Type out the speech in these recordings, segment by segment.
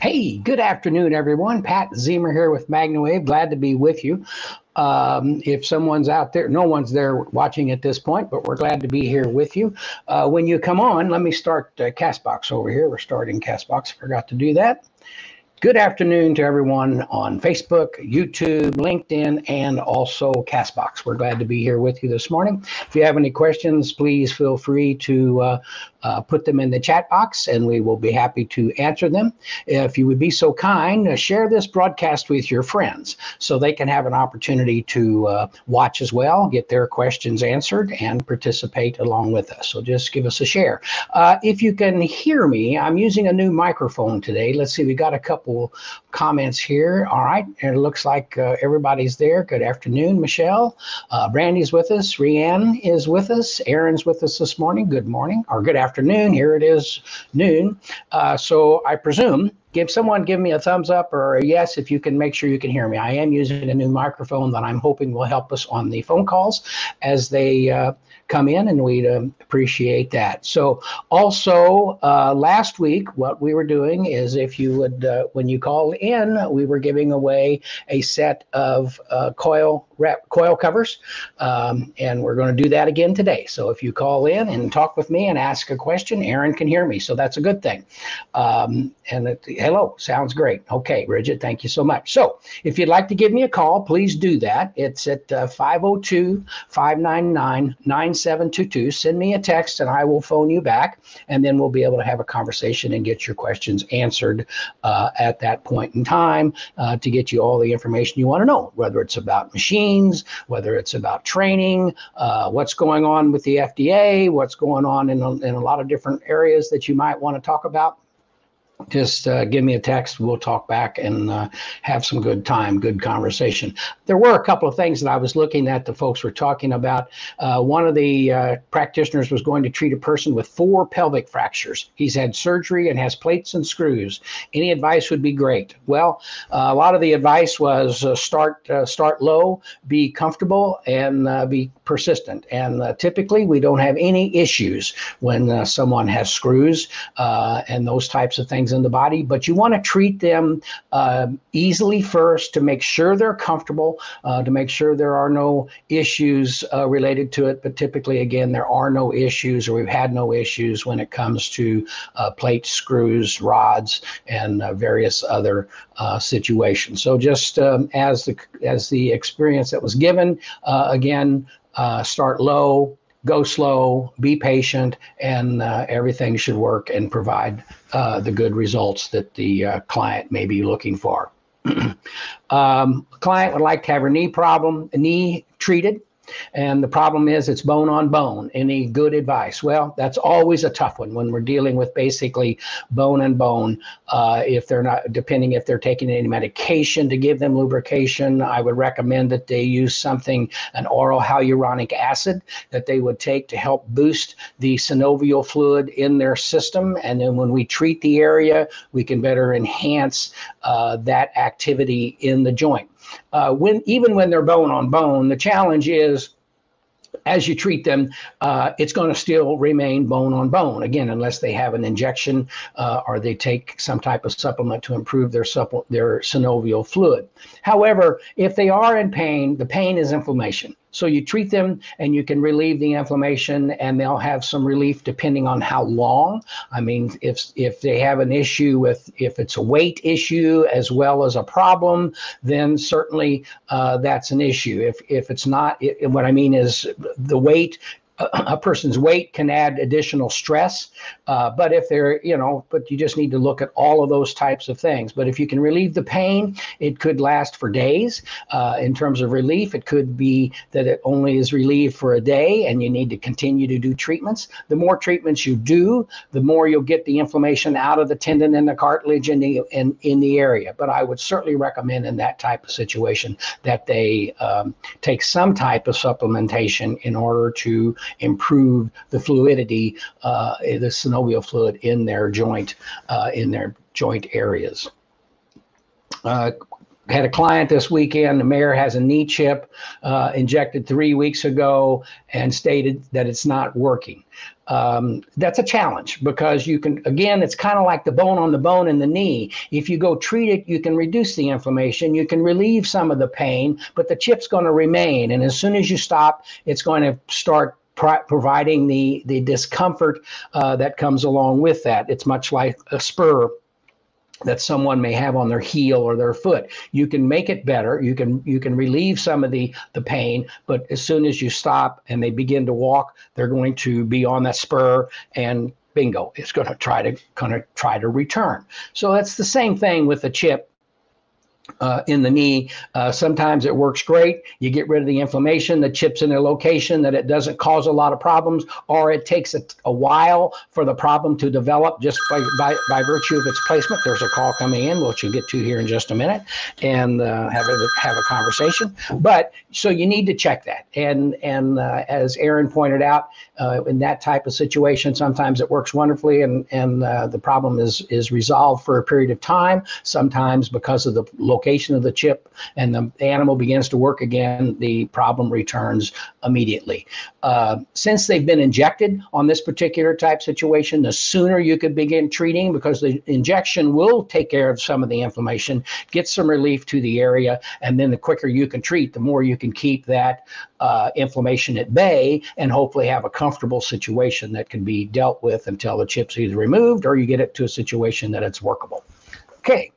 Hey, good afternoon, everyone. Pat Ziemer here with MagnaWave. Glad to be with you. Um, if someone's out there, no one's there watching at this point, but we're glad to be here with you. Uh, when you come on, let me start uh, Castbox over here. We're starting Castbox. Forgot to do that. Good afternoon to everyone on Facebook, YouTube, LinkedIn, and also Castbox. We're glad to be here with you this morning. If you have any questions, please feel free to uh, uh, put them in the chat box and we will be happy to answer them. If you would be so kind, uh, share this broadcast with your friends so they can have an opportunity to uh, watch as well, get their questions answered, and participate along with us. So just give us a share. Uh, if you can hear me, I'm using a new microphone today. Let's see, we got a couple comments here. All right, it looks like uh, everybody's there. Good afternoon, Michelle. Uh, Brandy's with us. Rianne is with us. Aaron's with us this morning. Good morning or good afternoon. Here it is noon. Uh, so I presume give someone give me a thumbs up or a yes if you can make sure you can hear me. I am using a new microphone that I'm hoping will help us on the phone calls as they uh, come in, and we'd um, appreciate that. So, also uh, last week, what we were doing is if you would, uh, when you called in, we were giving away a set of uh, coil wrap, coil covers, um, and we're going to do that again today. So, if you call in and talk with me and ask a question, Aaron can hear me, so that's a good thing. Um, and it, hello, sounds great. Okay, Bridget, thank you so much. So, if you'd like to give me a call, please do that. It's at uh, 502 599 9722. Send me a text and I will phone you back, and then we'll be able to have a conversation and get your questions answered uh, at that point in time uh, to get you all the information you want to know, whether it's about machines, whether it's about training, uh, what's going on with the FDA, what's going on in a, in a lot of different areas that you might want to talk about just uh, give me a text. We'll talk back and uh, have some good time, good conversation. There were a couple of things that I was looking at the folks were talking about. Uh, one of the uh, practitioners was going to treat a person with four pelvic fractures. He's had surgery and has plates and screws. Any advice would be great. Well, uh, a lot of the advice was uh, start start low, be comfortable, and be persistent. And typically, we don't have any issues when someone has screws and those types of things things in the body, but you want to treat them uh, easily first to make sure they're comfortable, uh, to make sure there are no issues uh, related to it. But typically, again, there are no issues, or we've had no issues when it comes to uh, plates, screws, rods, and uh, various other uh, situations. So just um, as the as the experience that was given, again, start low, go slow, be patient, and uh, everything should work and provide uh, the good results that the uh, client may be looking for. um, client would like to have her knee problem, knee treated. And the problem is it's bone on bone. Any good advice? Well, that's always a tough one when we're dealing with basically bone and bone. Uh, if they're not, depending if they're taking any medication to give them lubrication, I would recommend that they use something, an oral hyaluronic acid that they would take to help boost the synovial fluid in their system. And then when we treat the area, we can better enhance uh, that activity in the joint uh, when even when they're bone on bone, the challenge is as you treat them, uh, it's going to still remain bone on bone. Again, unless they have an injection uh, or they take some type of supplement to improve their supple- their synovial fluid. However, if they are in pain, the pain is inflammation. So you treat them and you can relieve the inflammation and they'll have some relief depending on how long. I mean, if if they have an issue with if it's a weight issue as well as a problem, then certainly uh, that's an issue. If if it's not, it, what I mean is the weight a person's weight can add additional stress. Uh, but if they're, you know, but you just need to look at all of those types of things. But if you can relieve the pain, it could last for days. Uh, in terms of relief, it could be that it only is relieved for a day and you need to continue to do treatments. The more treatments you do, the more you'll get the inflammation out of the tendon and the cartilage in the, in, in the area. But I would certainly recommend in that type of situation that they um, take some type of supplementation in order to improve the fluidity, uh, the synovial fluid in their joint, uh, in their joint areas. Uh, had a client this weekend. The mayor has a knee chip uh, injected three weeks ago and stated that it's not working. Um, that's a challenge because you can, again, it's kind of like the bone on the bone in the knee. If you go treat it, you can reduce the inflammation, you can relieve some of the pain, but the chip's going to remain. And as soon as you stop, it's going to start providing the the discomfort uh, that comes along with that. It's much like a spur that someone may have on their heel or their foot. You can make it better. You can you can relieve some of the the pain but as soon as you stop and they begin to walk they're going to be on that spur and bingo it's going to try to kind of try to return. So that's the same thing with the chip uh, in the knee. Uh, sometimes it works great. You get rid of the inflammation, the chips in their location, that it doesn't cause a lot of problems, or it takes a, a while for the problem to develop just by, by, by, virtue of its placement. There's a call coming in, which we'll get to here in just a minute, and uh, have, a, have a conversation. But so you need to check that. And, and uh, as Aaron pointed out, uh, in that type of situation, sometimes it works wonderfully and, and uh, the problem is, is resolved for a period of time. Sometimes because of the location of the chip and the animal begins to work again, the problem returns immediately. Uh, since they've been injected on this particular type situation, the sooner you could begin treating because the injection will take care of some of the inflammation, get some relief to the area, and then the quicker you can treat, the more you can keep that uh, inflammation at bay and hopefully have a comfortable situation that can be dealt with until the chip's either removed or you get it to a situation that it's workable. Okay.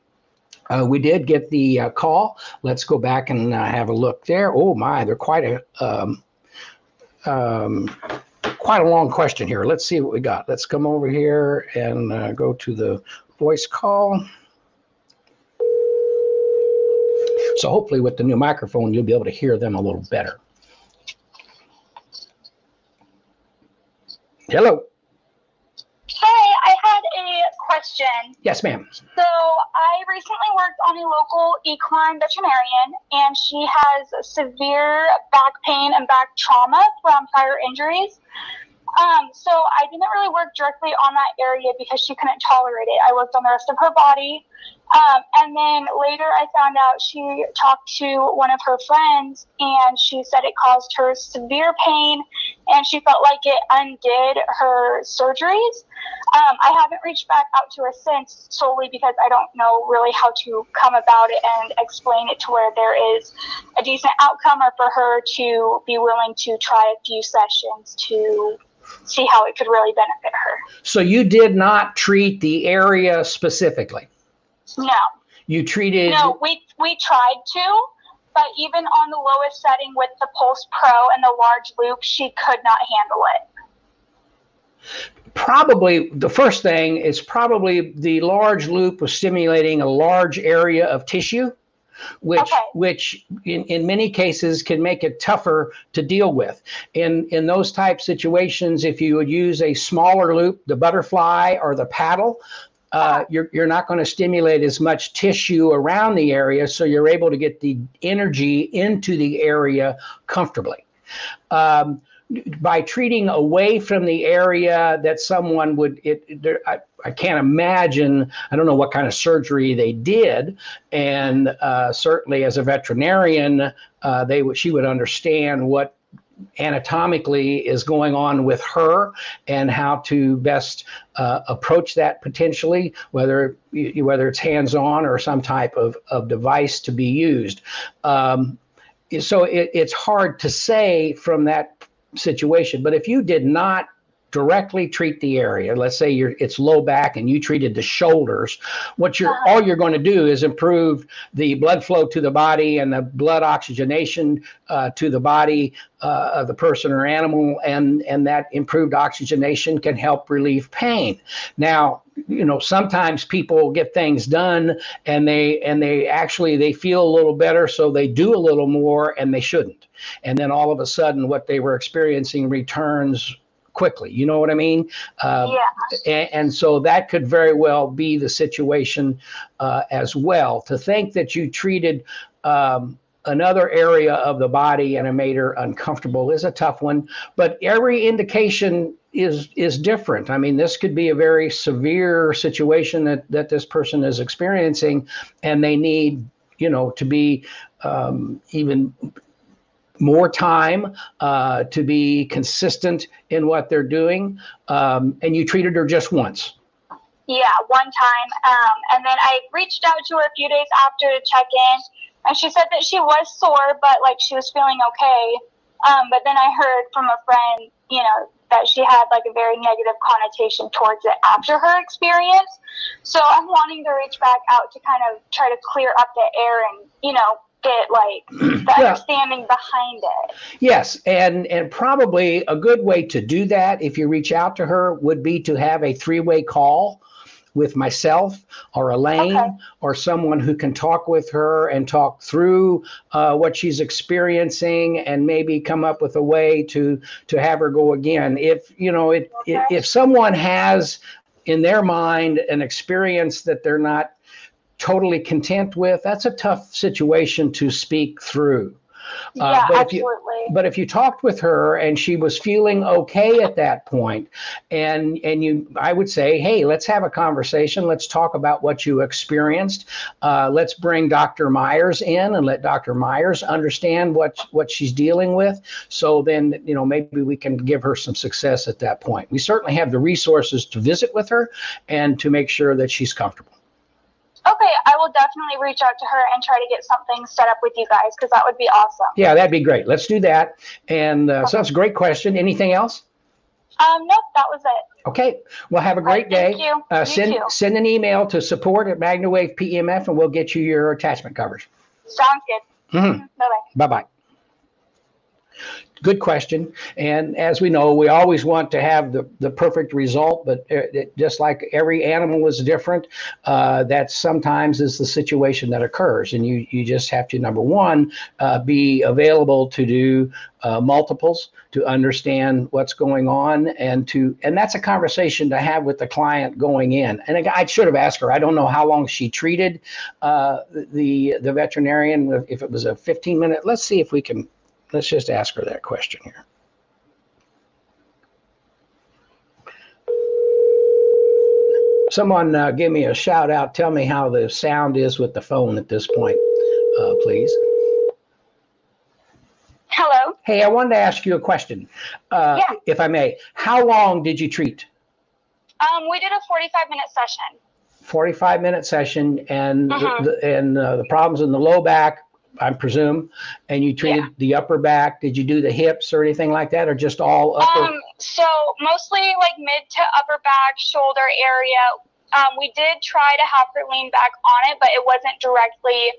Uh, we did get the uh, call. Let's go back and uh, have a look there. Oh my, they're quite a um, um, quite a long question here. Let's see what we got. Let's come over here and uh, go to the voice call. So hopefully with the new microphone, you'll be able to hear them a little better. Hello. Hi, I had a question. Yes, ma'am. So I recently worked on a local equine veterinarian, and she has severe back pain and back trauma from prior injuries. Um, so I didn't really work directly on that area because she couldn't tolerate it. I worked on the rest of her body. Um, and then later I found out she talked to one of her friends and she said it caused her severe pain and she felt like it undid her surgeries. Um, I haven't reached back out to her since solely because I don't know really how to come about it and explain it to where there is a decent outcome or for her to be willing to try a few sessions to see how it could really benefit her. So you did not treat the area specifically? No. You treated No, we we tried to, but even on the lowest setting with the Pulse Pro and the large loop, she could not handle it. Probably the first thing is probably the large loop was stimulating a large area of tissue which okay. which in, in many cases can make it tougher to deal with. In in those type situations, if you would use a smaller loop, the butterfly or the paddle, uh, you're, you're not going to stimulate as much tissue around the area, so you're able to get the energy into the area comfortably. Um, by treating away from the area that someone would it, I, I, can't imagine i don't know what kind of surgery they did and uh, certainly as a veterinarian uh, they she would understand what anatomically is going on with her and how to best uh, approach that potentially whether whether it's hands-on or some type of, of device to be used um, so it, it's hard to say from that situation. But if you did not directly treat the area, let's say you're it's low back and you treated the shoulders, what you're all you're going to do is improve the blood flow to the body and the blood oxygenation uh, to the body uh, of the person or animal, and and that improved oxygenation can help relieve pain. Now, you know sometimes people get things done and they and they actually they feel a little better so they do a little more and they shouldn't. And then all of a sudden what they were experiencing returns quickly. You know what I mean? Uh, yeah. And, and, so that could very well be the situation uh, as well. To think that you treated um, another area of the body and it made her uncomfortable is a tough one. But every indication is is different. I mean, this could be a very severe situation that that this person is experiencing, and they need you know, to be um, even more time uh, to be consistent in what they're doing. Um, and you treated her just once. Yeah, one time. Um, and then I reached out to her a few days after to check in, and she said that she was sore, but like she was feeling okay. Um, but then I heard from a friend, you know, that she had like a very negative connotation towards it after her experience. So I'm wanting to reach back out to kind of try to clear up the air and, you know, get like the yeah. understanding behind it. Yes, and and probably a good way to do that if you reach out to her would be to have a three-way call with myself or Elaine okay. or someone who can talk with her and talk through uh, what she's experiencing and maybe come up with a way to to have her go again. If you know, it, okay. if someone has in their mind an experience that they're not totally content with, that's a tough situation to speak through. Uh, yeah, but absolutely. If you, but if you talked with her and she was feeling okay at that point, and and you, I would say, hey, let's have a conversation. Let's talk about what you experienced. Uh, let's bring Dr. Myers in and let Dr. Myers understand what what she's dealing with. So then, you know, maybe we can give her some success at that point. We certainly have the resources to visit with her and to make sure that she's comfortable. Okay, I will definitely reach out to her and try to get something set up with you guys because that would be awesome. Yeah, that'd be great. Let's do that. And uh, okay. so that's a great question. Anything else? Um, nope, that was it. Okay. Well, have a great right, day. Thank you. Uh, send too. send an email to support at MagnaWave PMF and we'll get you your attachment covers. Sounds good. Mm-hmm. Bye bye. Bye bye good question. And as we know, we always want to have the, the perfect result, but it, just like every animal is different, uh, that sometimes is the situation that occurs. And you, you just have to, number one, uh, be available to do uh, multiples to understand what's going on and to and that's a conversation to have with the client going in and I should have asked her I don't know how long she treated uh, the the veterinarian if it was a 15 minute let's see if we can Let's just ask her that question here. Someone uh, give me a shout out. Tell me how the sound is with the phone at this point, uh, please. Hello. Hey, I wanted to ask you a question, uh, yeah. if I may. How long did you treat? Um, we did a 45 minute session. 45 minute session, and mm-hmm. the, and uh, the problems in the low back I presume, and you treated yeah. the upper back. Did you do the hips or anything like that, or just all upper? Um, so mostly like mid to upper back, shoulder area. Um, we did try to have her lean back on it, but it wasn't directly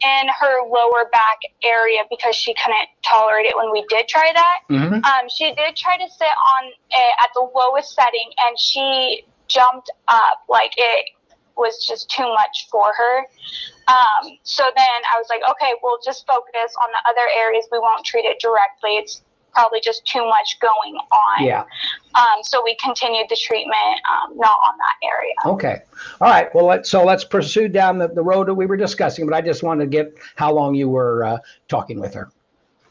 in her lower back area because she couldn't tolerate it when we did try that. Mm-hmm. Um, she did try to sit on it at the lowest setting, and she jumped up like it was just too much for her. Um, so then I was like, okay, we'll just focus on the other areas. We won't treat it directly. It's probably just too much going on. Yeah. Um, so we continued the treatment, um, not on that area. Okay. All right. Well, let's, so let's pursue down the, the road that we were discussing, but I just wanted to get how long you were uh, talking with her.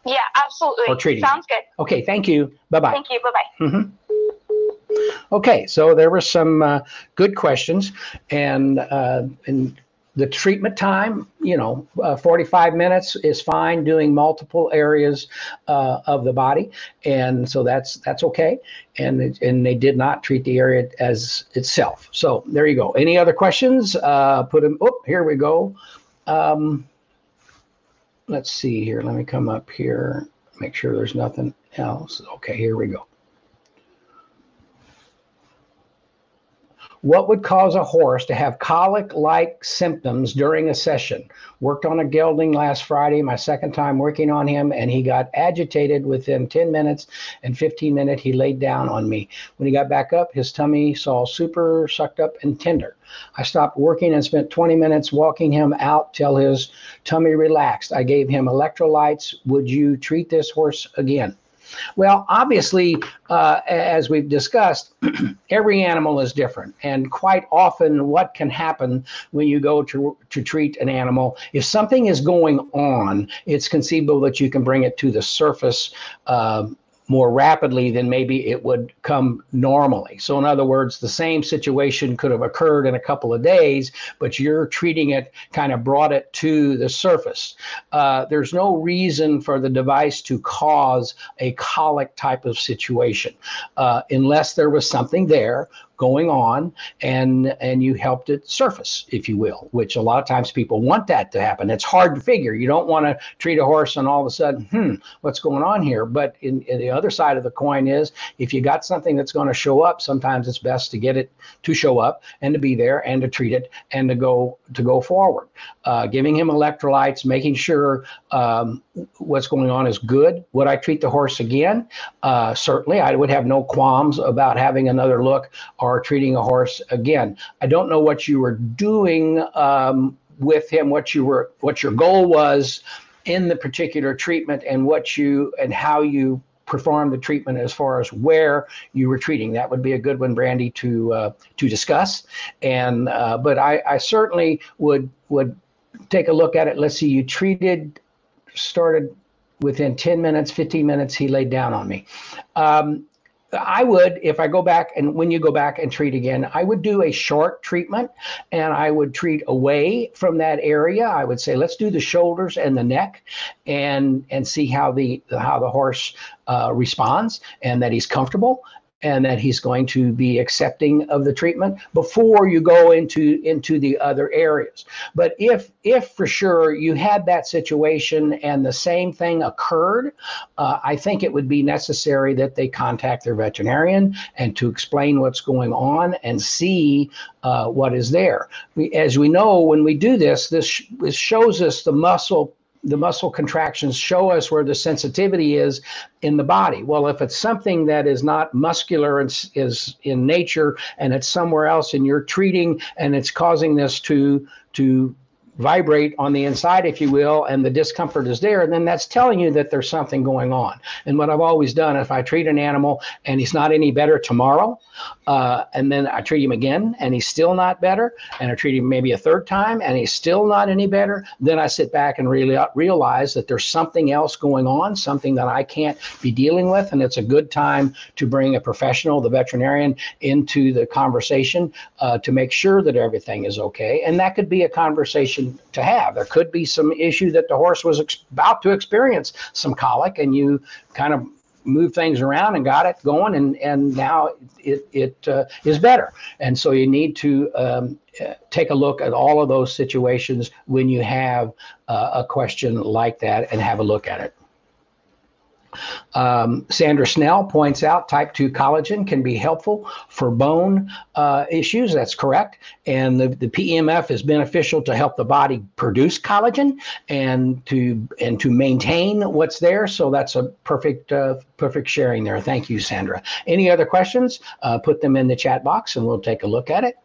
Yeah, absolutely. Or treating. Sounds good. Okay. Thank you. Bye bye. Thank you. Bye bye. Mm-hmm. Okay, so there were some uh, good questions, and uh, and the treatment time, you know, uh, 45 minutes is fine doing multiple areas uh, of the body, and so that's that's okay. And and they did not treat the area as itself. So there you go. Any other questions? Uh, put them. Oh, here we go. Um, let's see here. Let me come up here. Make sure there's nothing else. Okay, here we go. What would cause a horse to have colic like symptoms during a session? Worked on a gelding last Friday, my second time working on him, and he got agitated within 10 minutes and 15 minutes. He laid down on me. When he got back up, his tummy saw super sucked up and tender. I stopped working and spent 20 minutes walking him out till his tummy relaxed. I gave him electrolytes. Would you treat this horse again? Well, obviously, uh, as we've discussed, every animal is different. And quite often, what can happen when you go to, to treat an animal, if something is going on, it's conceivable that you can bring it to the surface. Uh, more rapidly than maybe it would come normally. So, in other words, the same situation could have occurred in a couple of days, but you're treating it kind of brought it to the surface. Uh, there's no reason for the device to cause a colic type of situation uh, unless there was something there going on and and you helped it surface if you will which a lot of times people want that to happen. It's hard to figure. You don't want to treat a horse and all of a sudden hmm what's going on here? But in, in the other side of the coin is if you got something that's going to show up sometimes it's best to get it to show up and to be there and to treat it and to go to go forward. Uh, giving him electrolytes making sure um, what's going on is good would i treat the horse again uh, certainly i would have no qualms about having another look or treating a horse again. I don't know what you were doing um, with him, what you were, what your goal was in the particular treatment, and what you and how you perform the treatment as far as where you were treating. That would be a good one, Brandy, to uh, to discuss. And uh, but I, I certainly would would take a look at it. Let's see, you treated started within 10 minutes, 15 minutes, he laid down on me. Um, I would, if I go back and when you go back and treat again, I would do a short treatment and I would treat away from that area. I would say, let's do the shoulders and the neck and and see how the how the horse uh, responds and that he's comfortable and that he's going to be accepting of the treatment before you go into into the other areas. But if if for sure you had that situation and the same thing occurred uh, i think it would be necessary that they contact their veterinarian and to explain what's going on and see uh, what is there. We, as we know when we do this this, this shows us the muscle the muscle contractions show us where the sensitivity is in the body. Well, if it's something that is not muscular and is in nature and it's somewhere else and you're treating and it's causing this to to vibrate on the inside, if you will, and the discomfort is there, then that's telling you that there's something going on. And what I've always done, if I treat an animal and he's not any better tomorrow, uh, and then I treat him again and he's still not better, and I treat him maybe a third time and he's still not any better, then I sit back and really realize that there's something else going on, something that I can't be dealing with, and it's a good time to bring a professional, the veterinarian, into the conversation uh, to make sure that everything is okay. And that could be a conversation to have. There could be some issue that the horse was ex- about to experience some colic, and you kind of move things around and got it going, and and now it it uh, is better. And so you need to um, uh, take a look at all of those situations when you have uh, a question like that, and have a look at it. Um, Sandra Snell points out type 2 collagen can be helpful for bone uh, issues. That's correct. And the, the PEMF is beneficial to help the body produce collagen and to and to maintain what's there. So that's a perfect uh, perfect sharing there. Thank you, Sandra. Any other questions? Uh, put them in the chat box and we'll take a look at it.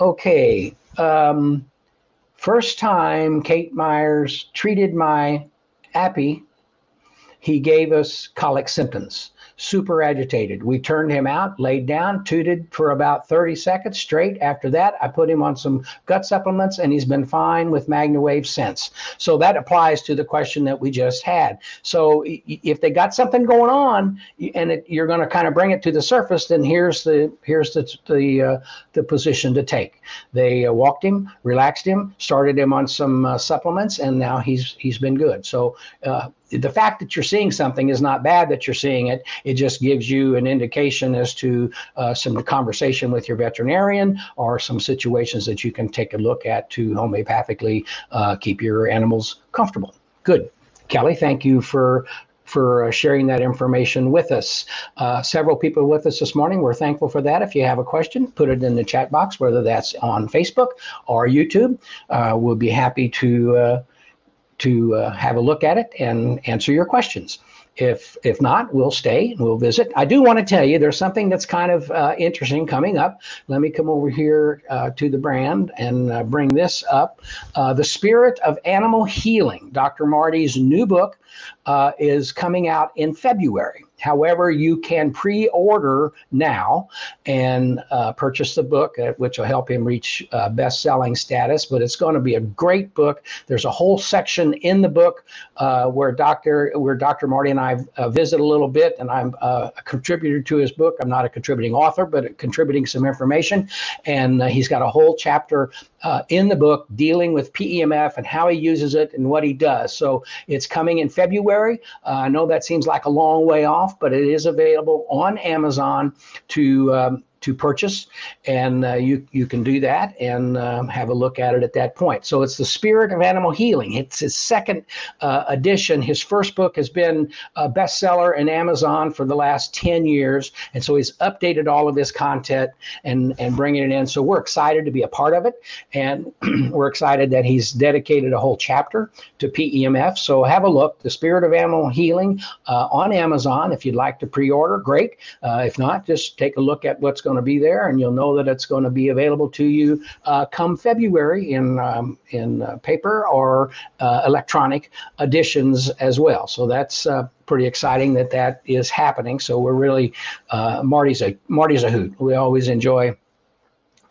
Okay. Um, first time Kate Myers treated my Appy he gave us colic symptoms super agitated. We turned him out, laid down, tooted for about 30 seconds straight. After that, I put him on some gut supplements and he's been fine with MagnaWave since. So that applies to the question that we just had. So if they got something going on and it, you're going to kind of bring it to the surface, then here's the here's the the, uh, the position to take. They uh, walked him, relaxed him, started him on some uh, supplements, and now he's he's been good. So uh, the fact that you're seeing something is not bad that you're seeing it. It just gives you an indication as to uh, some conversation with your veterinarian or some situations that you can take a look at to homeopathically uh, keep your animals comfortable. Good. Kelly, thank you for for uh, sharing that information with us. Uh, several people with us this morning. We're thankful for that. If you have a question, put it in the chat box, whether that's on Facebook or YouTube. Uh, we'll be happy to uh, to uh, have a look at it and answer your questions. If if not, we'll stay and we'll visit. I do want to tell you there's something that's kind of uh, interesting coming up. Let me come over here uh, to the brand and uh, bring this up. Uh, the Spirit of Animal Healing, Dr. Marty's new book, uh, is coming out in February. However, you can pre-order now and uh, purchase the book, uh, which will help him reach uh, best-selling status. But it's going to be a great book. There's a whole section in the book uh, where Dr. where Dr. Marty and I uh, visit a little bit, and I'm uh, a contributor to his book. I'm not a contributing author, but contributing some information. And he's got a whole chapter in the book dealing with PEMF and how he uses it and what he does. So it's coming in February. I know that seems like a long way off, but it is available on Amazon to um, to purchase, and uh, you you can do that and um, have a look at it at that point. So it's the Spirit of Animal Healing. It's his second uh, edition. His first book has been a bestseller in Amazon for the last ten years, and so he's updated all of this content and and bringing it in. So we're excited to be a part of it, and we're excited that he's dedicated a whole chapter to PEMF. So have a look, the Spirit of Animal Healing uh, on Amazon. If you'd like to pre-order, great. Uh, if not, just take a look at what's going going to be there, and you'll know that it's going to be available to you uh, come February in um, in uh, paper or uh, electronic editions as well. So that's uh, pretty exciting that that is happening. So we're really uh, Marty's a Marty's a hoot. We always enjoy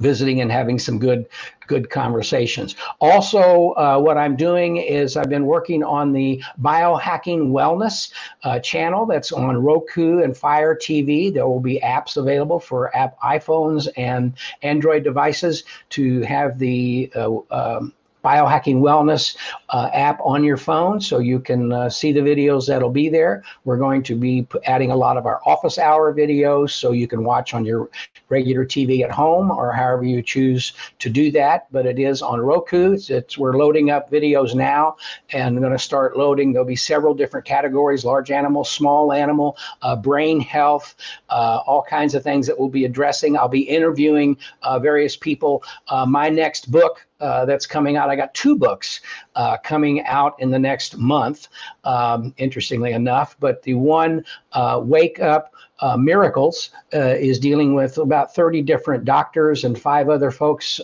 visiting and having some good good conversations. Also, uh, what I'm doing is I've been working on the biohacking wellness uh, channel that's on Roku and Fire TV. There will be apps available for app iPhones and Android devices to have the uh, um, biohacking wellness uh, app on your phone so you can uh, see the videos that'll be there. We're going to be adding a lot of our office hour videos so you can watch on your regular tv at home or however you choose to do that. But it is on roku. It's, it's we're loading up videos now and going to start loading. There'll be several different categories large animal small animal uh, brain health uh, all kinds of things that we'll be addressing. I'll be interviewing uh, various people. Uh, my next book uh, that's coming out. I got two books uh, coming out in the next month, um, interestingly enough. But the one, uh, Wake Up uh, Miracles, is dealing with about 30 different doctors and five other folks,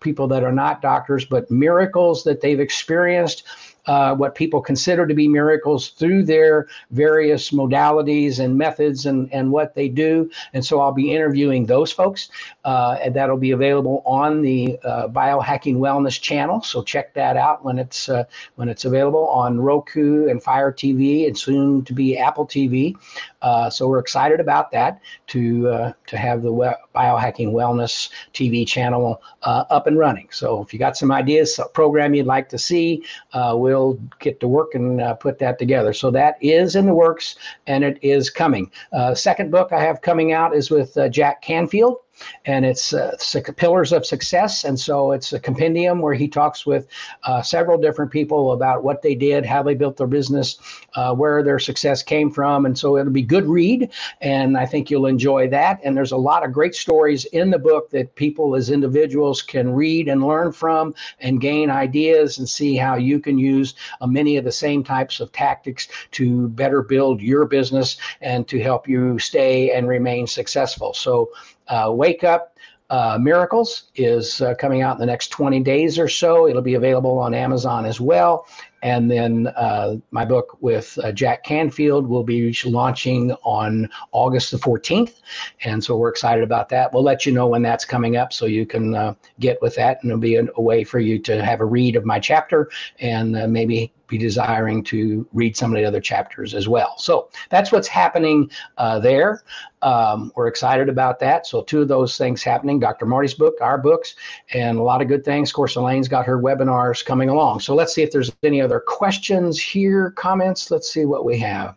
people that are not doctors, but miracles that they've experienced uh, what people consider to be miracles through their various modalities and methods and, and what they do. And so I'll be interviewing those folks, uh, and that'll be available on the uh, Biohacking Wellness channel. So check that out when it's uh, when it's available on Roku and Fire TV, and soon to be Apple TV. Uh, so we're excited about that to uh, to have the Biohacking Wellness TV channel up and running. So if you got some ideas, a program you'd like to see, we'll we'll get to work and uh, put that together. So that is in the works and it is coming. Uh, second book I have coming out is with uh, Jack Canfield and it's uh, pillars of success. And so it's a compendium where he talks with uh, several different people about what they did how they built their business uh, where their success came from. And so it'll be good read and i think you'll enjoy that. And there's a lot of great stories in the book that people as individuals can read and learn from and gain ideas and see how you can use uh, many of the same types of tactics to better build your business and to help you stay and remain successful. So uh, Wake Up uh, Miracles is uh, coming out in the next 20 days or so. It'll be available on Amazon as well. And then uh, my book with uh, Jack Canfield will be launching on August the 14th. And so we're excited about that. We'll let you know when that's coming up so you can uh, get with that. And it'll be a way for you to have a read of my chapter and maybe be desiring to read some of the other chapters as well. So that's what's happening uh, there. Um, we're excited about that. So two of those things happening: Dr. Marty's book, our books, and a lot of good things. Of course, Elaine's got her webinars coming along. So let's see if there's any other questions here, comments. Let's see what we have.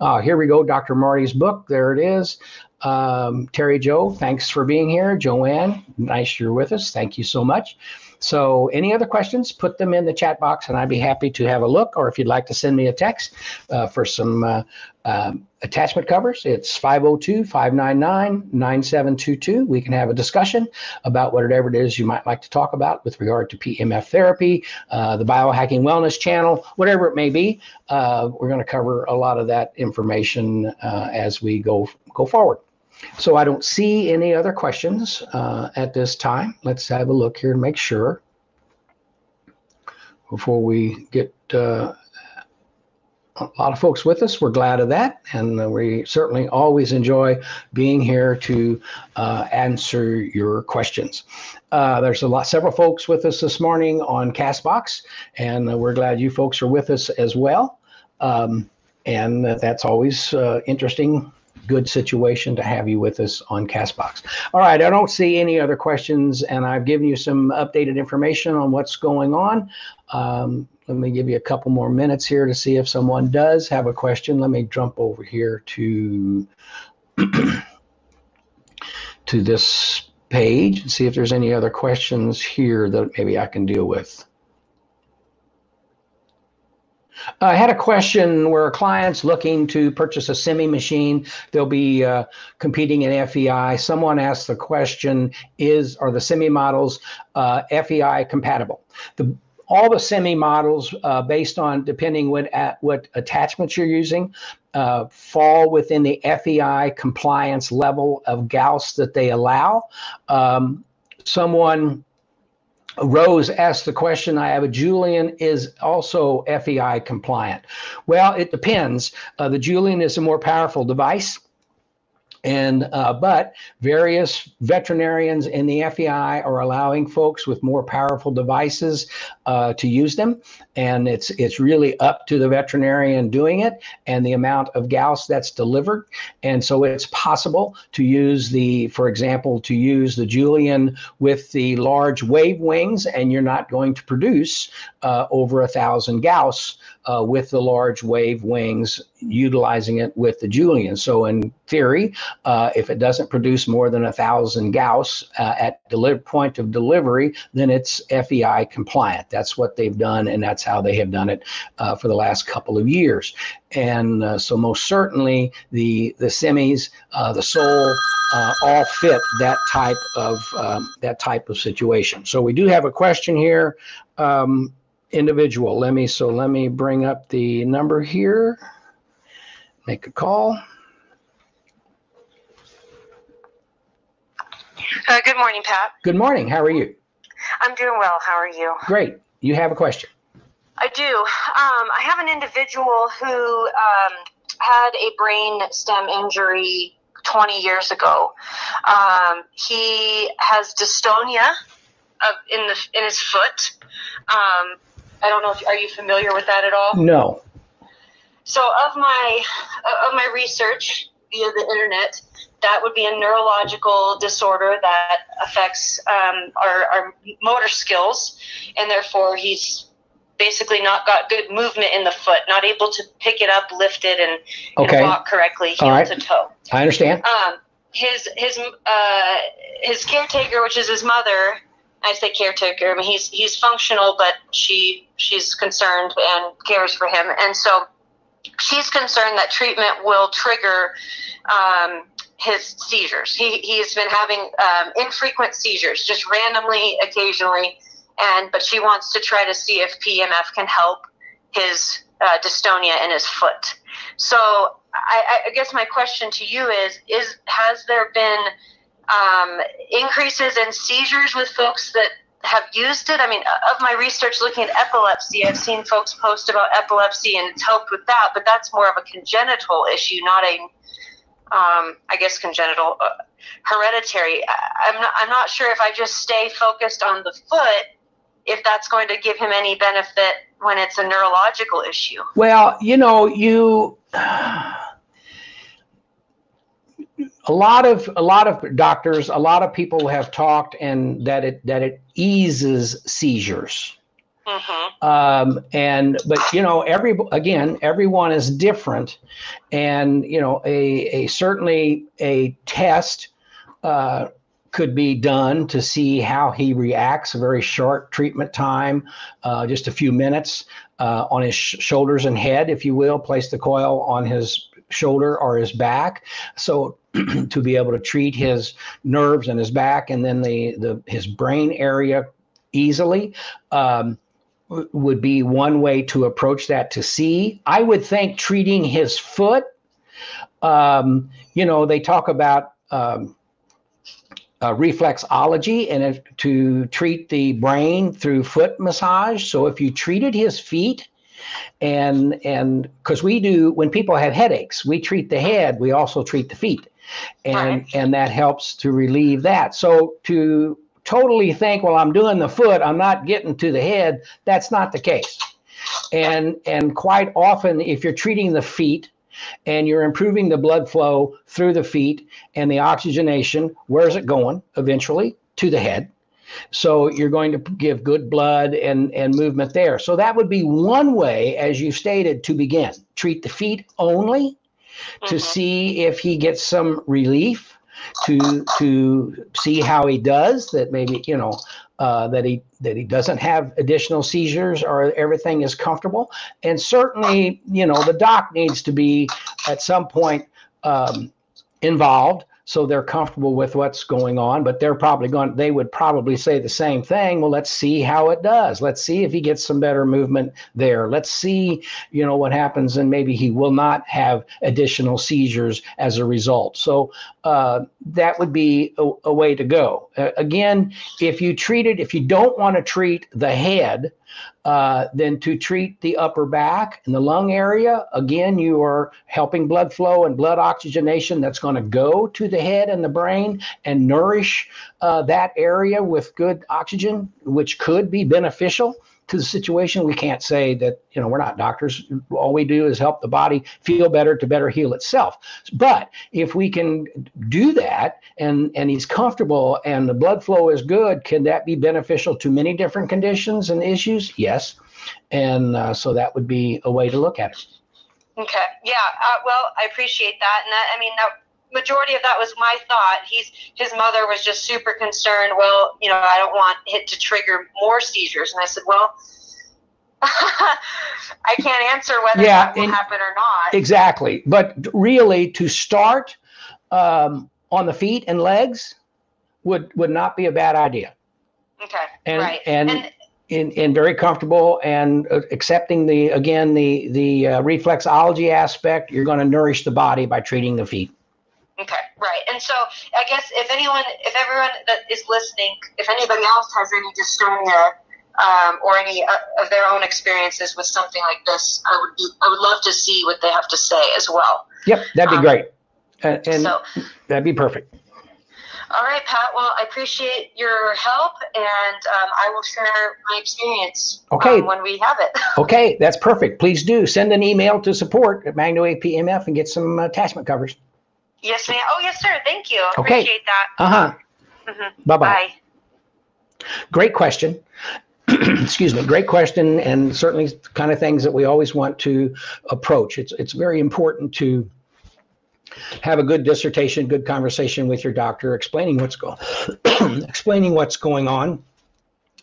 Uh, here we go. Dr. Marty's book. There it is. Um, Terry Joe, thanks for being here. Joanne, nice you're with us. Thank you so much. So, any other questions, put them in the chat box and I'd be happy to have a look. Or if you'd like to send me a text uh, for some uh, um, attachment covers, it's 502 599 9722. We can have a discussion about whatever it is you might like to talk about with regard to PMF therapy, uh, the biohacking wellness channel, whatever it may be. Uh, we're going to cover a lot of that information uh, as we go, go forward. So I don't see any other questions uh, at this time. Let's have a look here and make sure before we get uh, a lot of folks with us. We're glad of that. And we certainly always enjoy being here to uh, answer your questions. Uh, there's a lot, several folks with us this morning on Castbox, and we're glad you folks are with us as well. Um, and that's always uh, interesting good situation to have you with us on Castbox. All right, I don't see any other questions, and I've given you some updated information on what's going on. Um, let me give you a couple more minutes here to see if someone does have a question. Let me jump over here to to this page and see if there's any other questions here that maybe I can deal with. I had a question where a client's looking to purchase a semi machine. They'll be uh, competing in FEI. Someone asked the question: Is are the semi models uh, FEI compatible? The all the semi models, uh, based on depending what at what attachments you're using, uh, fall within the FEI compliance level of Gauss that they allow. Um, someone Rose asked the question I have a Julian is also FEI compliant. Well, it depends. Uh, the Julian is a more powerful device. And uh, but various veterinarians in the FEI are allowing folks with more powerful devices uh, to use them, and it's it's really up to the veterinarian doing it and the amount of Gauss that's delivered. And so it's possible to use the, for example, to use the Julian with the large wave wings, and you're not going to produce uh, over a thousand Gauss uh, with the large wave wings, utilizing it with the Julian. So in theory, uh, if it doesn't produce more than a thousand Gauss uh, at deli- point of delivery, then it's FEI compliant. That's what they've done, and that's how they have done it uh, for the last couple of years. And uh, so most certainly the the semis, uh, the sole, all fit that type of um, that type of situation. So we do have a question here. Um, individual. Let me, so let me bring up the number here, make a call. Uh, good morning, Pat. Good morning. How are you? I'm doing well. How are you? Great. You have a question? I do. Um, I have an individual who um, had a brain stem injury 20 years ago. Um, he has dystonia of, in the in his foot. Um, I don't know if are you familiar with that at all? No. So of my of my research via the internet, that would be a neurological disorder that affects um, our, our motor skills, and therefore he's basically not got good movement in the foot, not able to pick it up, lift it, and, okay. and walk correctly, heel right. to toe. I understand. Um, his his uh, his caretaker, which is his mother, I say caretaker. I mean, he's he's functional, but she she's concerned and cares for him, and so she's concerned that treatment will trigger um, his seizures. He he's been having um, infrequent seizures, just randomly, occasionally, and but she wants to try to see if PMF can help his uh, dystonia in his foot. So I, I guess my question to you is: is has there been um, increases in seizures with folks that have used it. I mean, of my research looking at epilepsy, I've seen folks post about epilepsy and it's helped with that, but that's more of a congenital issue, not a, um, I guess, congenital uh, hereditary. I, I'm not, I'm not sure if I just stay focused on the foot, if that's going to give him any benefit when it's a neurological issue. Well, you know, you a lot of a lot of doctors, a lot of people have talked and that it that it eases seizures. Mm-hmm. Um, and but you know every again everyone is different, and you know a a certainly a test uh, could be done to see how he reacts. A very short treatment time, uh, just a few minutes uh, on his sh- shoulders and head, if you will. Place the coil on his shoulder or his back. So to be able to treat his nerves and his back and then the, the his brain area easily um, would be one way to approach that to see. I would think treating his foot, um, you know, they talk about um, uh, reflexology and if, to treat the brain through foot massage. So if you treated his feet, and and because we do when people have headaches we treat the head we also treat the feet and Right. and that helps to relieve that. So to totally think well i'm doing the foot i'm not getting to the head that's not the case. And and quite often if you're treating the feet and you're improving the blood flow through the feet and the oxygenation where's it going? Eventually to the head. So you're going to give good blood and and movement there. So that would be one way as you stated to begin. Treat the feet only to Mhm. see if he gets some relief to to see how he does that maybe you know uh, that he that he doesn't have additional seizures or everything is comfortable and certainly you know the doc needs to be at some point um, involved so they're comfortable with what's going on but they're probably going they would probably say the same thing. Well let's see how it does. Let's see if he gets some better movement there. Let's see you know what happens and maybe he will not have additional seizures as a result. So uh, that would be a, a way to go. Uh, again if you treat it if you don't want to treat the head uh, then to treat the upper back and the lung area. Again you are helping blood flow and blood oxygenation that's going to go to the head and the brain and nourish uh, that area with good oxygen which could be beneficial to the situation we can't say that you know we're not doctors. All we do is help the body feel better to better heal itself. But if we can do that and and he's comfortable and the blood flow is good can that be beneficial to many different conditions and issues? Yes. And uh, so that would be a way to look at it. Okay. Yeah. Uh, well, I appreciate that, and that I mean, that majority of that was my thought. He's his mother was just super concerned. Well, you know, I don't want it to trigger more seizures, and I said, well. I can't answer whether Yeah, that will and- happen or not. exactly but really to start um, on the feet and legs would would not be a bad idea Okay. and right. and and and, and very comfortable and uh, accepting the again the the uh, reflexology aspect you're going to nourish the body by treating the feet Okay, right. And so I guess if anyone, if everyone that is listening, if anybody else has any dystonia um, or any uh, of their own experiences with something like this, I would be, I would love to see what they have to say as well. yep that'd be Um, great and, and so, that'd be perfect all right, Pat. Well, I appreciate your help, and um, I will share my experience Okay. um, when we have it. okay that's perfect please do send an email to support at magnawavepemf and get some attachment covers yes, ma'am. Oh, yes, sir. Thank you. Okay. Appreciate that. uh-huh Mhm. bye-bye Bye. Great question. Excuse me. Great question, and certainly the kind of things that we always want to approach. It's it's very important to have a good dissertation, good conversation with your doctor, explaining what's going, explaining what's going on.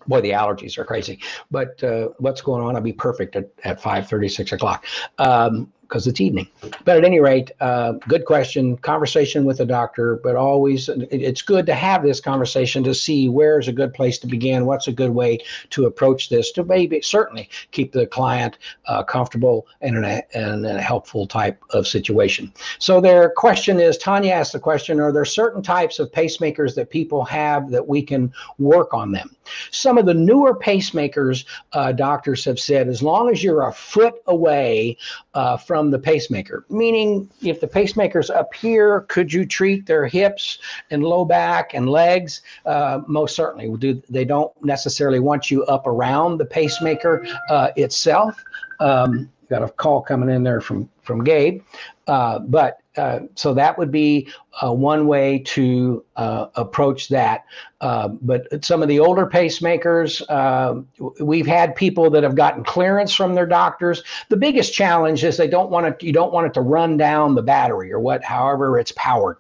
Boy, the allergies are crazy, but uh, what's going on? I'll be perfect at at five thirty, six o'clock. Um, because it's evening. But at any rate, uh, good question, conversation with the doctor, but always it's good to have this conversation to see where's a good place to begin, what's a good way to approach this to maybe certainly keep the client uh, comfortable and in a, and in a helpful type of situation. So their question is, Tanya asked the question, are there certain types of pacemakers that people have that we can work on them? Some of the newer pacemakers, uh, doctors have said, as long as you're a foot away uh, from the pacemaker, meaning if the pacemaker's up here, could you treat their hips and low back and legs? Uh, most certainly. Do they don't necessarily want you up around the pacemaker uh, itself. Um, got a call coming in there from from Gabe, uh, but uh, so that would be uh, one way to uh, approach that. Uh, but some of the older pacemakers, uh, we've had people that have gotten clearance from their doctors. The biggest challenge is they don't want it. You don't want it to run down the battery or what, however it's powered.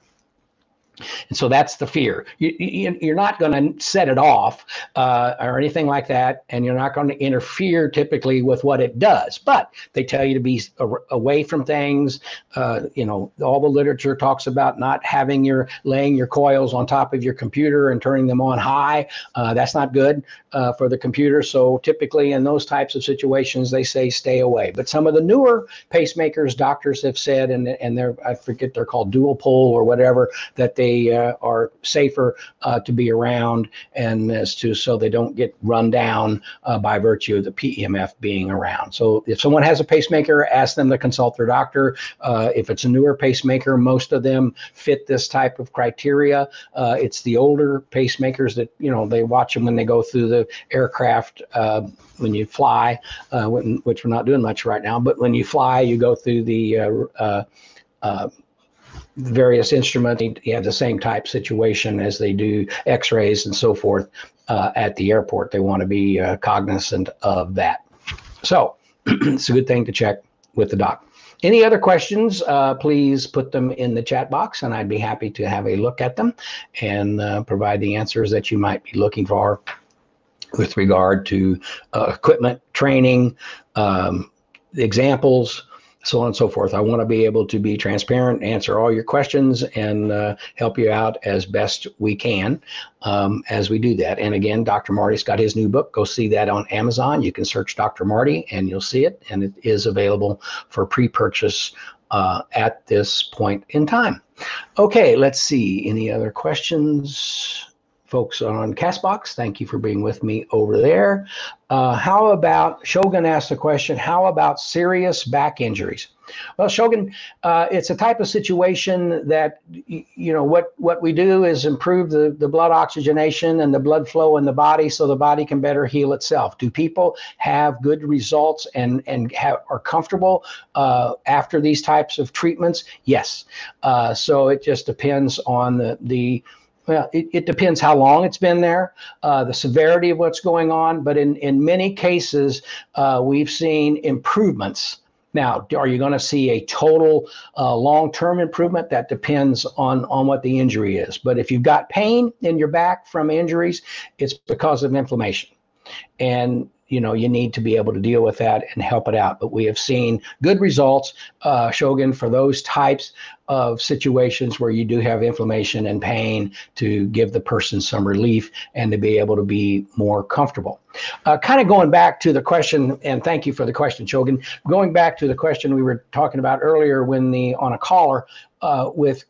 And so that's the fear. You, you, you're not going to set it off uh, or anything like that, and you're not going to interfere typically with what it does. But they tell you to be a- away from things. Uh, you know, all the literature talks about not having your laying your coils on top of your computer and turning them on high. Uh, that's not good uh, for the computer. So typically in those types of situations, they say stay away. But some of the newer pacemakers, doctors have said, and and they're I forget they're called dual pole or whatever, that they they uh, are safer uh, to be around and as to so they don't get run down uh, by virtue of the PEMF being around. So if someone has a pacemaker, ask them to consult their doctor. Uh, if it's a newer pacemaker, most of them fit this type of criteria. Uh, it's the older pacemakers that you know they watch them when they go through the aircraft uh, when you fly, when, which we're not doing much right now. But when you fly, you go through the various instruments you have the same type situation as they do x-rays and so forth uh, at the airport. They want to be uh, cognizant of that. So it's a good thing to check with the doc. Any other questions? Uh, please put them in the chat box and i'd be happy to have a look at them and uh, provide the answers that you might be looking for with regard to uh, equipment training um, examples so on and so forth. I want to be able to be transparent, answer all your questions, and uh, help you out as best we can um, as we do that. And again, Dr. Marty's got his new book. Go see that on Amazon. You can search Dr. Marty and you'll see it, and it is available for pre purchase uh, at this point in time. Okay, let's see. Any other questions? Folks on Castbox. Thank you for being with me over there. Uh, how about Shogun asked the question? How about serious back injuries? Well, Shogun, uh, it's a type of situation that you know what what we do is improve the the blood oxygenation and the blood flow in the body, so the body can better heal itself. Do people have good results and and have, are comfortable uh, after these types of treatments? Yes. Uh, so it just depends on the the well, it, it, depends how long it's been there, uh, the severity of what's going on. But in, in many cases, uh, we've seen improvements. Now, are you going to see a total uh, long term improvement? That depends on, on what the injury is. But if you've got pain in your back from injuries, it's because of inflammation. And you know you need to be able to deal with that and help it out. But we have seen good results uh, shogun for those types of situations where you do have inflammation and pain to give the person some relief and to be able to be more comfortable. Uh, kind of going back to the question and thank you for the question shogun. Going back to the question we were talking about earlier when the on a caller uh, with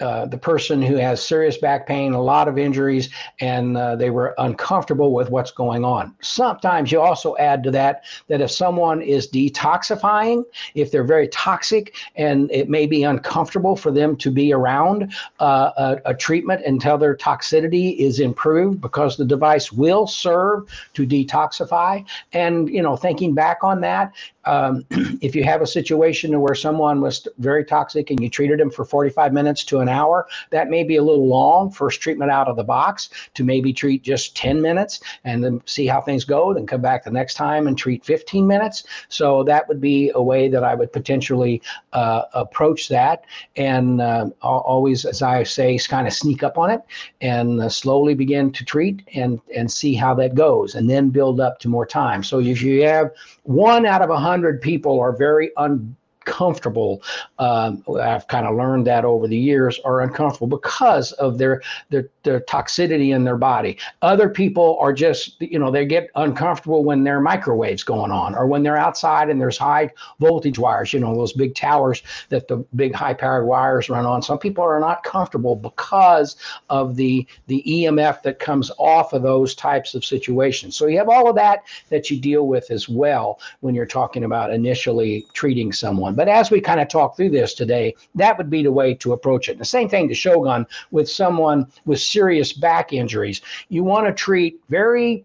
uh, the person who has serious back pain, a lot of injuries, and uh, they were uncomfortable with what's going on. Sometimes you also add to that that if someone is detoxifying, if they're very toxic and it may be uncomfortable for them to be around uh, a, a treatment until their toxicity is improved because the device will serve to detoxify. And, you know, thinking back on that, um, if you have a situation where someone was very toxic and you treated them for 45 minutes to an hour, that may be a little long, first treatment out of the box, to maybe treat just 10 minutes and then see how things go, then come back the next time and treat 15 minutes. So that would be a way that I would potentially uh, approach that. And uh, always, as I say, kind of sneak up on it and uh, slowly begin to treat and, and see how that goes, and then build up to more time. So if you have one out of a hundred people are very un uncomfortable. Um, I've kind of learned that over the years are uncomfortable because of their, their their toxicity in their body. Other people are just you know they get uncomfortable when their microwaves going on or when they're outside and there's high voltage wires. You know those big towers that the big high powered wires run on. Some people are not comfortable because of the the EMF that comes off of those types of situations. So you have all of that that you deal with as well when you're talking about initially treating someone on. But as we kind of talk through this today, that would be the way to approach it. The same thing to Shogun with someone with serious back injuries. You want to treat very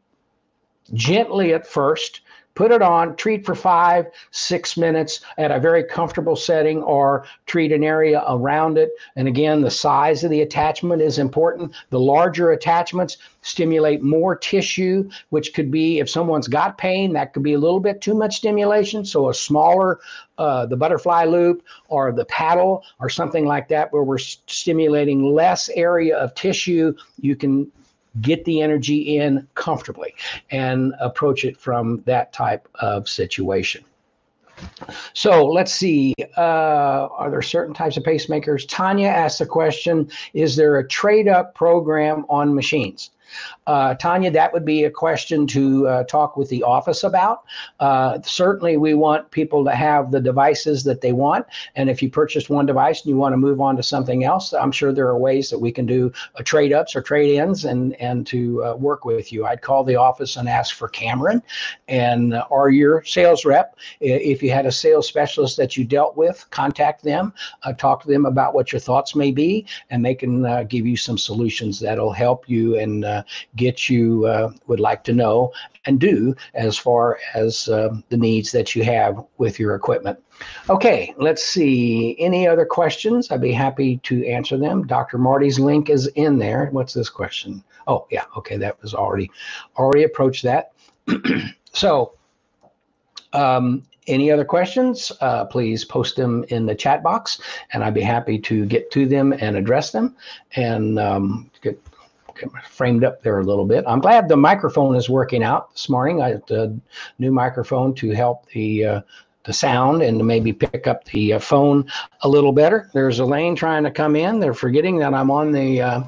gently at first put it on, treat for five, six minutes at a very comfortable setting, or treat an area around it. And again, the size of the attachment is important. The larger attachments stimulate more tissue, which could be, if someone's got pain, that could be a little bit too much stimulation. So a smaller, uh, the butterfly loop or the paddle or something like that, where we're stimulating less area of tissue, you can get the energy in comfortably and approach it from that type of situation. So let's see. Uh, are there certain types of pacemakers? Tanya asked the question Is there a trade up program on machines? Uh, Tanya, that would be a question to uh, talk with the office about. Uh, certainly, we want people to have the devices that they want. And if you purchased one device and you want to move on to something else, I'm sure there are ways that we can do uh, trade ups or trade ins and, and to uh, work with you. I'd call the office and ask for Cameron and uh, or your sales rep. If you had a sales specialist that you dealt with, contact them, uh, talk to them about what your thoughts may be, and they can uh, give you some solutions that'll help you and uh, get you uh, would like to know and do as far as um, the needs that you have with your equipment. Okay, let's see. Any other questions? I'd be happy to answer them. Dr. Marty's link is in there. What's this question? Oh, yeah. Okay, that was already already approached that. so, um, any other questions? Uh, please post them in the chat box, and I'd be happy to get to them and address them and um, get framed up there a little bit. I'm glad the microphone is working out this morning. I had a new microphone to help the uh, the sound and to maybe pick up the uh, phone a little better. There's Elaine trying to come in. They're forgetting that I'm on the. Uh,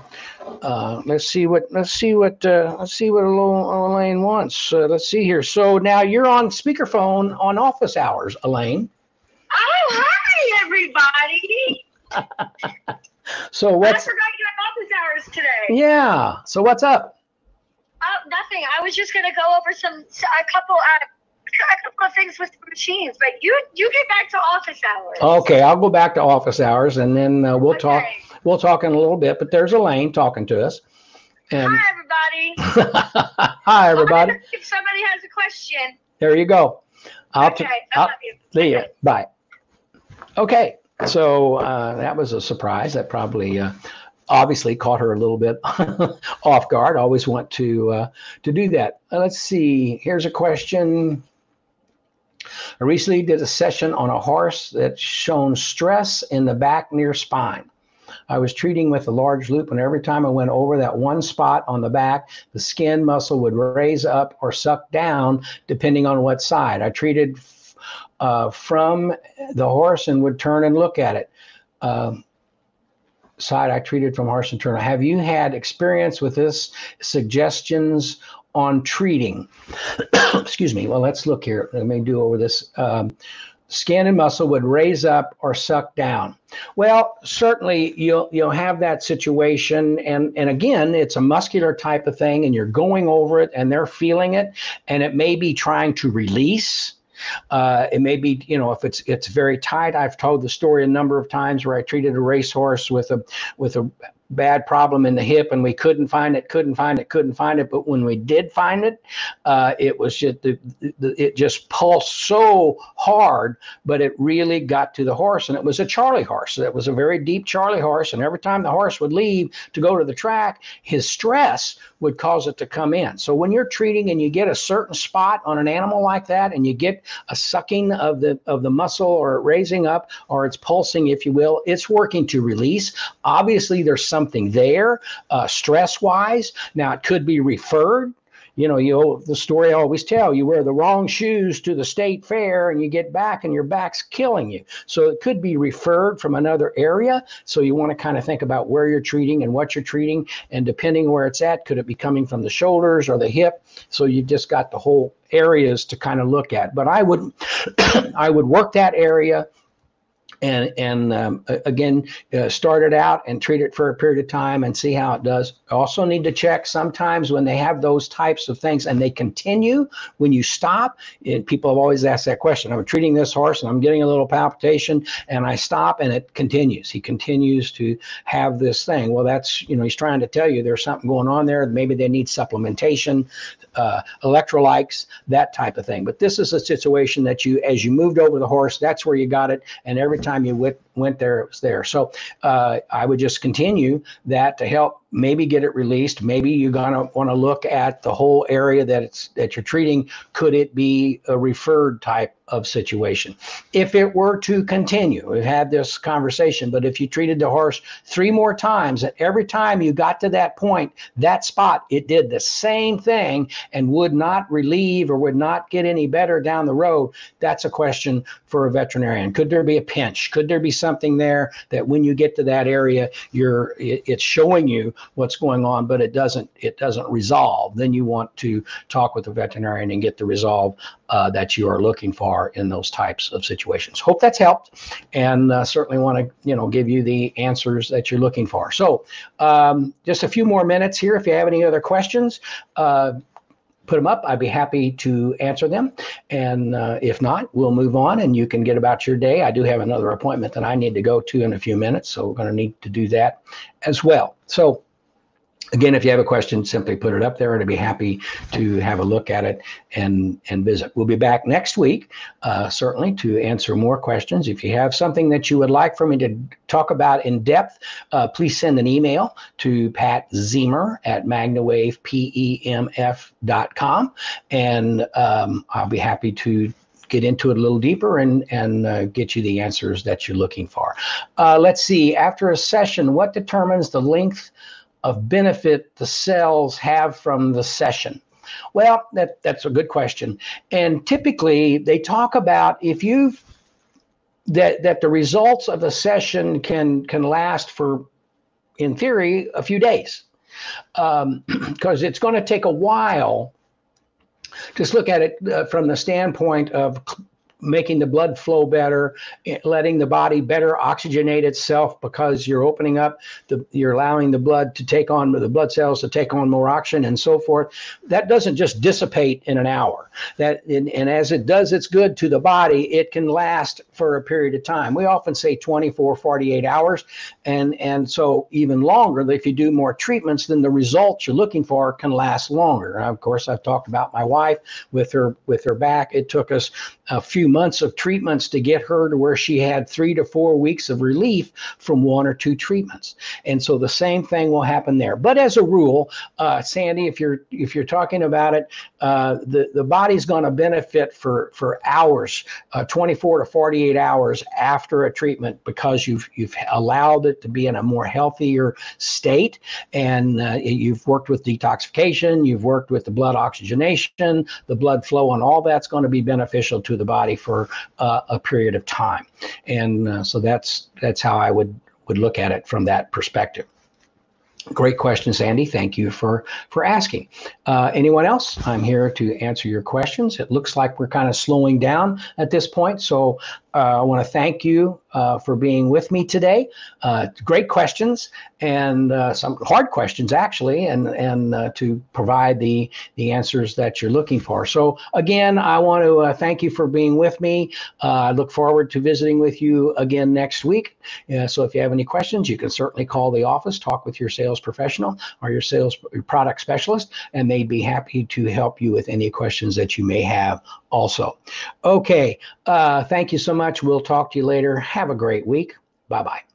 uh, let's see what let's see what uh, let's see what Elaine wants. Uh, let's see here. So now you're on speakerphone on office hours, Elaine. Oh, hi everybody. so what's? I forgot you had office hours today. Yeah. So what's up? Oh, nothing. I was just gonna go over some a couple uh, a couple of things with the machines, but you you get back to office hours. Okay, I'll go back to office hours, and then uh, we'll okay. talk. We'll talk in a little bit. But there's Elaine talking to us. And Hi, everybody. Hi, everybody. if somebody has a question. There you go. I'll okay, t- I love you. See you. Bye. Okay, so uh, that was a surprise. That probably uh, obviously caught her a little bit off guard. Always want to uh, to do that. Uh, let's see. Here's a question. I recently did a session on a horse that shown stress in the back near spine. I was treating with a large loop, and every time I went over that one spot on the back, the skin muscle would raise up or suck down, depending on what side. I treated uh, from the horse and would turn and look at it. Uh, side I treated from Harsh and turner. Have you had experience with this? Suggestions on treating. Excuse me. Well, let's look here. Let me do over this. Um, skin and muscle would raise up or suck down. Well, certainly you'll you'll have that situation, and and again, it's a muscular type of thing, and you're going over it, and they're feeling it, and it may be trying to release. Uh, it may be, you know, if it's it's very tight. I've told the story a number of times where I treated a racehorse with a with a bad problem in the hip and we couldn't find it couldn't find it couldn't find it. But when we did find it uh, it was just the, the, it just pulsed so hard but it really got to the horse. And it was a charley horse. It was a very deep charley horse. And every time the horse would leave to go to the track his stress would cause it to come in so when you're treating and you get a certain spot on an animal like that and you get a sucking of the of the muscle or raising up or it's pulsing if you will it's working to release obviously there's something there, uh, stress wise. Now, it could be referred you know, you the story I always tell you wear the wrong shoes to the state fair and you get back and your back's killing you. So it could be referred from another area. So you want to kind of think about where you're treating and what you're treating. And depending where it's at, could it be coming from the shoulders or the hip? So you've just got the whole areas to kind of look at. But I would I would work that area and and um, again uh, start it out and treat it for a period of time and see how it does. Also need to check sometimes when they have those types of things and they continue when you stop people have always asked that question i'm treating this horse and i'm getting a little palpitation and i stop and it continues. He continues to have this thing. Well that's you know he's trying to tell you there's something going on there. Maybe they need supplementation uh, electrolytes that type of thing. But this is a situation that you as you moved over the horse that's where you got it. And every time you went, went there, it was there. So uh, I would just continue that to help maybe get it released. Maybe you're gonna want to look at the whole area that it's that you're treating. Could it be a referred type of situation. If it were to continue, we've had this conversation, but if you treated the horse three more times, and every time you got to that point, that spot, it did the same thing and would not relieve or would not get any better down the road, that's a question for a veterinarian. Could there be a pinch? Could there be something there that when you get to that area, you're it, it's showing you what's going on, but it doesn't it doesn't resolve? Then you want to talk with the veterinarian and get the resolve uh, that you are looking for in those types of situations. Hope that's helped, and uh, certainly want to you know give you the answers that you're looking for. So um, just a few more minutes here. If you have any other questions. Uh, put them up. I'd be happy to answer them. And uh, if not, we'll move on and you can get about your day. I do have another appointment that I need to go to in a few minutes. So we're going to need to do that as well. So Again, if you have a question, simply put it up there and I'd be happy to have a look at it and, and visit. We'll be back next week, uh, certainly, to answer more questions. If you have something that you would like for me to talk about in depth, uh, please send an email to Pat Ziemer at magnawavepemf.com and um, I'll be happy to get into it a little deeper and and uh, get you the answers that you're looking for. Uh, let's see. After a session, what determines the length of benefit the cells have from the session? Well, that, that's a good question. And typically they talk about if you've that that the results of a session can can last for in theory a few days because um, it's going to take a while just look at it uh, from the standpoint of making the blood flow better, eh, letting the body better oxygenate itself because you're opening up the you're allowing the blood to take on the blood cells to take on more oxygen and so forth. That doesn't just dissipate in an hour. That and, and as it does its good to the body, it can last for a period of time. We often say 24, 48 hours, and and so even longer. If you do more treatments, then the results you're looking for can last longer. Now, of course, I've talked about my wife with her with her back. It took us a few months of treatments to get her to where she had three to four weeks of relief from one or two treatments. And so the same thing will happen there. But as a rule, uh, Sandy, if you're if you're talking about it, uh, the the body's going to benefit for for hours, uh, 24 to 48 hours after a treatment because you've you've allowed it to be in a more healthier state, and uh, you've worked with detoxification, you've worked with the blood oxygenation, the blood flow, and all that's going to be beneficial to the body for uh, a period of time. And uh, so that's that's how I would would look at it from that perspective. Great question, Sandy. Thank you for for asking. Uh, anyone else? I'm here to answer your questions. It looks like we're kind of slowing down at this point, so I want to thank you uh, for being with me today. Uh, great questions and uh, some hard questions actually, and and uh, to provide the the answers that you're looking for. So again, I want to uh, thank you for being with me. I look forward to visiting with you again next week. so if you have any questions, you can certainly call the office, talk with your sales professional or your sales product specialist, and they'd be happy to help you with any questions that you may have also. Okay, thank you so much much. We'll talk to you later. Have a great week. Bye bye.